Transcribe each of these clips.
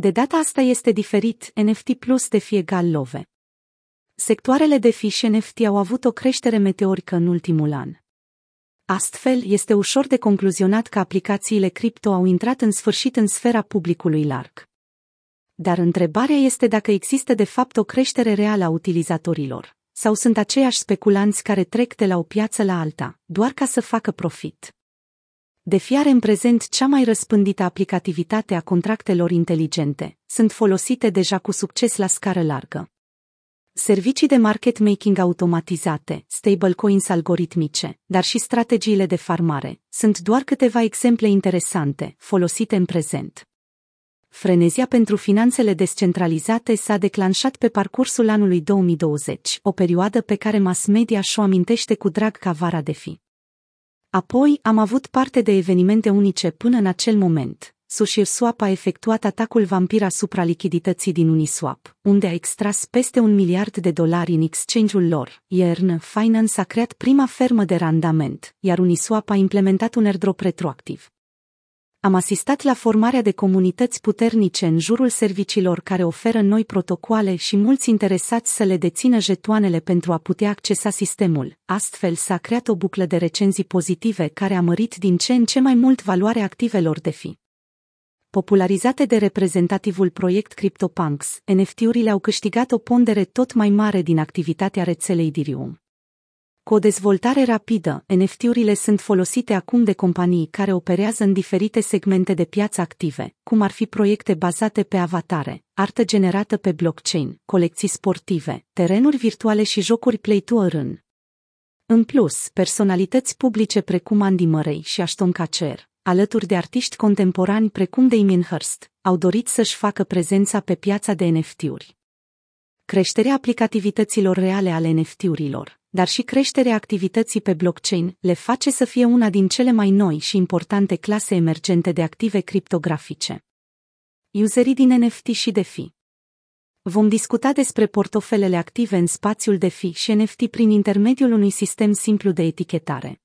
De data asta este diferit, NFT plus de fie egal love. Sectoarele de fiș și NFT au avut o creștere meteorică în ultimul an. Astfel, este ușor de concluzionat că aplicațiile cripto au intrat în sfârșit în sfera publicului larg. Dar întrebarea este dacă există de fapt o creștere reală a utilizatorilor, sau sunt aceiași speculanți care trec de la o piață la alta, doar ca să facă profit. De fiare în prezent cea mai răspândită aplicativitate a contractelor inteligente, sunt folosite deja cu succes la scară largă. Servicii de market making automatizate, stablecoins algoritmice, dar și strategiile de farmare, sunt doar câteva exemple interesante, folosite în prezent. Frenezia pentru finanțele descentralizate s-a declanșat pe parcursul anului 2020, o perioadă pe care mass media și-o amintește cu drag ca vara de fi. Apoi am avut parte de evenimente unice până în acel moment. SushiSwap a efectuat atacul vampir asupra lichidității din Uniswap, unde a extras peste un miliard de dolari în exchange-ul lor. Iern Finance a creat prima fermă de randament, iar Uniswap a implementat un airdrop retroactiv. Am asistat la formarea de comunități puternice în jurul serviciilor care oferă noi protocoale și mulți interesați să le dețină jetoanele pentru a putea accesa sistemul. Astfel s-a creat o buclă de recenzii pozitive care a mărit din ce în ce mai mult valoarea activelor de fi. Popularizate de reprezentativul proiect CryptoPunks, NFT-urile au câștigat o pondere tot mai mare din activitatea rețelei Ethereum. Cu o dezvoltare rapidă, NFT-urile sunt folosite acum de companii care operează în diferite segmente de piață active, cum ar fi proiecte bazate pe avatare, artă generată pe blockchain, colecții sportive, terenuri virtuale și jocuri play to earn. În plus, personalități publice precum Andy Murray și Ashton Kutcher, alături de artiști contemporani precum Damien Hirst, au dorit să-și facă prezența pe piața de NFT-uri. Creșterea aplicativităților reale ale NFT-urilor, dar și creșterea activității pe blockchain le face să fie una din cele mai noi și importante clase emergente de active criptografice. Userii din NFT și DeFi Vom discuta despre portofelele active în spațiul DeFi și NFT prin intermediul unui sistem simplu de etichetare.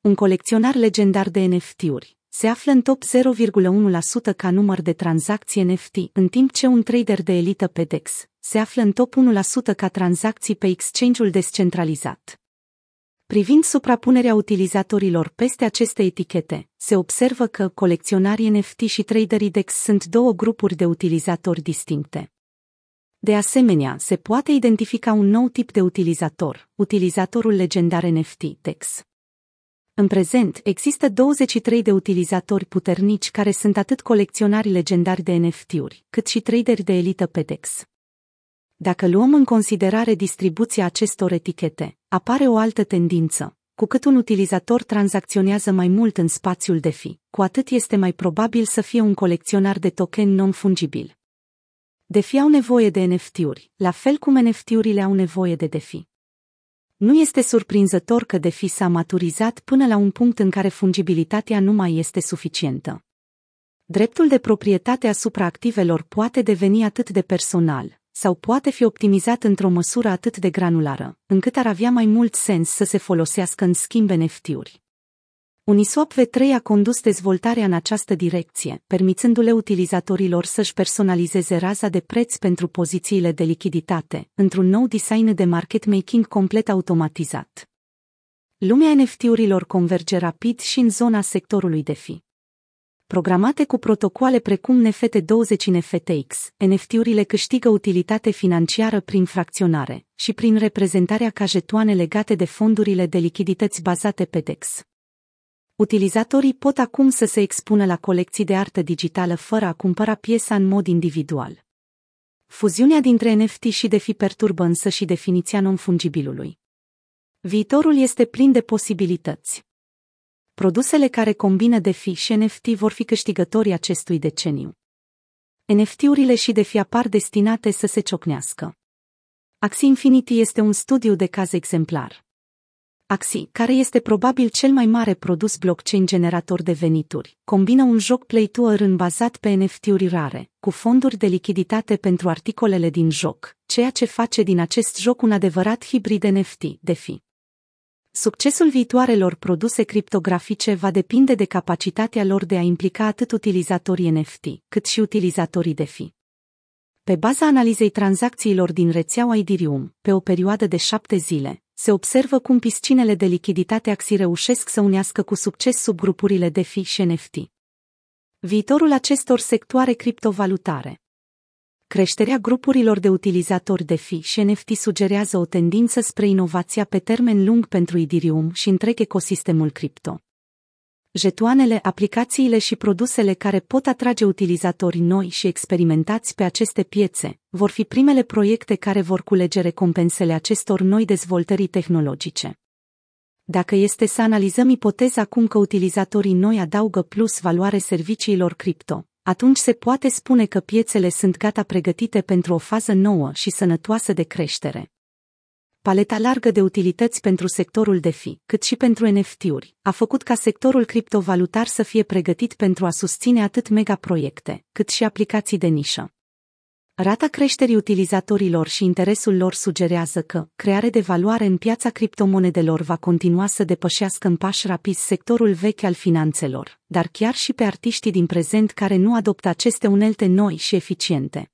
Un colecționar legendar de NFT-uri se află în top 0,1% ca număr de tranzacții NFT, în timp ce un trader de elită pe DEX se află în top 1% ca tranzacții pe exchange-ul descentralizat. Privind suprapunerea utilizatorilor peste aceste etichete, se observă că colecționarii NFT și traderii DEX sunt două grupuri de utilizatori distincte. De asemenea, se poate identifica un nou tip de utilizator, utilizatorul legendar NFT DEX. În prezent, există 23 de utilizatori puternici care sunt atât colecționari legendari de NFT-uri, cât și traderi de elită pe DEX. Dacă luăm în considerare distribuția acestor etichete, apare o altă tendință. Cu cât un utilizator tranzacționează mai mult în spațiul DeFi, cu atât este mai probabil să fie un colecționar de token non-fungibil. DeFi au nevoie de NFT-uri, la fel cum NFT-urile au nevoie de DeFi. Nu este surprinzător că DeFi s-a maturizat până la un punct în care fungibilitatea nu mai este suficientă. Dreptul de proprietate asupra activelor poate deveni atât de personal, sau poate fi optimizat într-o măsură atât de granulară, încât ar avea mai mult sens să se folosească în schimb NFT-uri. Uniswap V3 a condus dezvoltarea în această direcție, permițându-le utilizatorilor să-și personalizeze raza de preț pentru pozițiile de lichiditate, într-un nou design de market making complet automatizat. Lumea NFT-urilor converge rapid și în zona sectorului DeFi. Programate cu protocoale precum NFT20 NFTX, NFT-urile câștigă utilitate financiară prin fracționare și prin reprezentarea ca jetoane legate de fondurile de lichidități bazate pe DEX. Utilizatorii pot acum să se expună la colecții de artă digitală fără a cumpăra piesa în mod individual. Fuziunea dintre NFT și DeFi perturbă însă și definiția non-fungibilului. Viitorul este plin de posibilități. Produsele care combină DeFi și NFT vor fi câștigătorii acestui deceniu. NFT-urile și DeFi apar destinate să se ciocnească. Axie Infinity este un studiu de caz exemplar. Axie, care este probabil cel mai mare produs blockchain generator de venituri, combină un joc play to earn bazat pe NFT-uri rare, cu fonduri de lichiditate pentru articolele din joc, ceea ce face din acest joc un adevărat hibrid NFT, DeFi. Succesul viitoarelor produse criptografice va depinde de capacitatea lor de a implica atât utilizatorii NFT, cât și utilizatorii DeFi. Pe baza analizei tranzacțiilor din rețeaua Ethereum, pe o perioadă de șapte zile, se observă cum piscinele de lichiditate Axi reușesc să unească cu succes subgrupurile DeFi și NFT. Viitorul acestor sectoare criptovalutare Creșterea grupurilor de utilizatori de fi și NFT sugerează o tendință spre inovația pe termen lung pentru Ethereum și întreg ecosistemul cripto. Jetoanele, aplicațiile și produsele care pot atrage utilizatori noi și experimentați pe aceste piețe vor fi primele proiecte care vor culege recompensele acestor noi dezvoltări tehnologice. Dacă este să analizăm ipoteza cum că utilizatorii noi adaugă plus valoare serviciilor cripto, atunci se poate spune că piețele sunt gata pregătite pentru o fază nouă și sănătoasă de creștere. Paleta largă de utilități pentru sectorul DeFi, cât și pentru NFT-uri, a făcut ca sectorul criptovalutar să fie pregătit pentru a susține atât megaproiecte, cât și aplicații de nișă. Rata creșterii utilizatorilor și interesul lor sugerează că creare de valoare în piața criptomonedelor va continua să depășească în pași rapizi sectorul vechi al finanțelor, dar chiar și pe artiștii din prezent care nu adoptă aceste unelte noi și eficiente.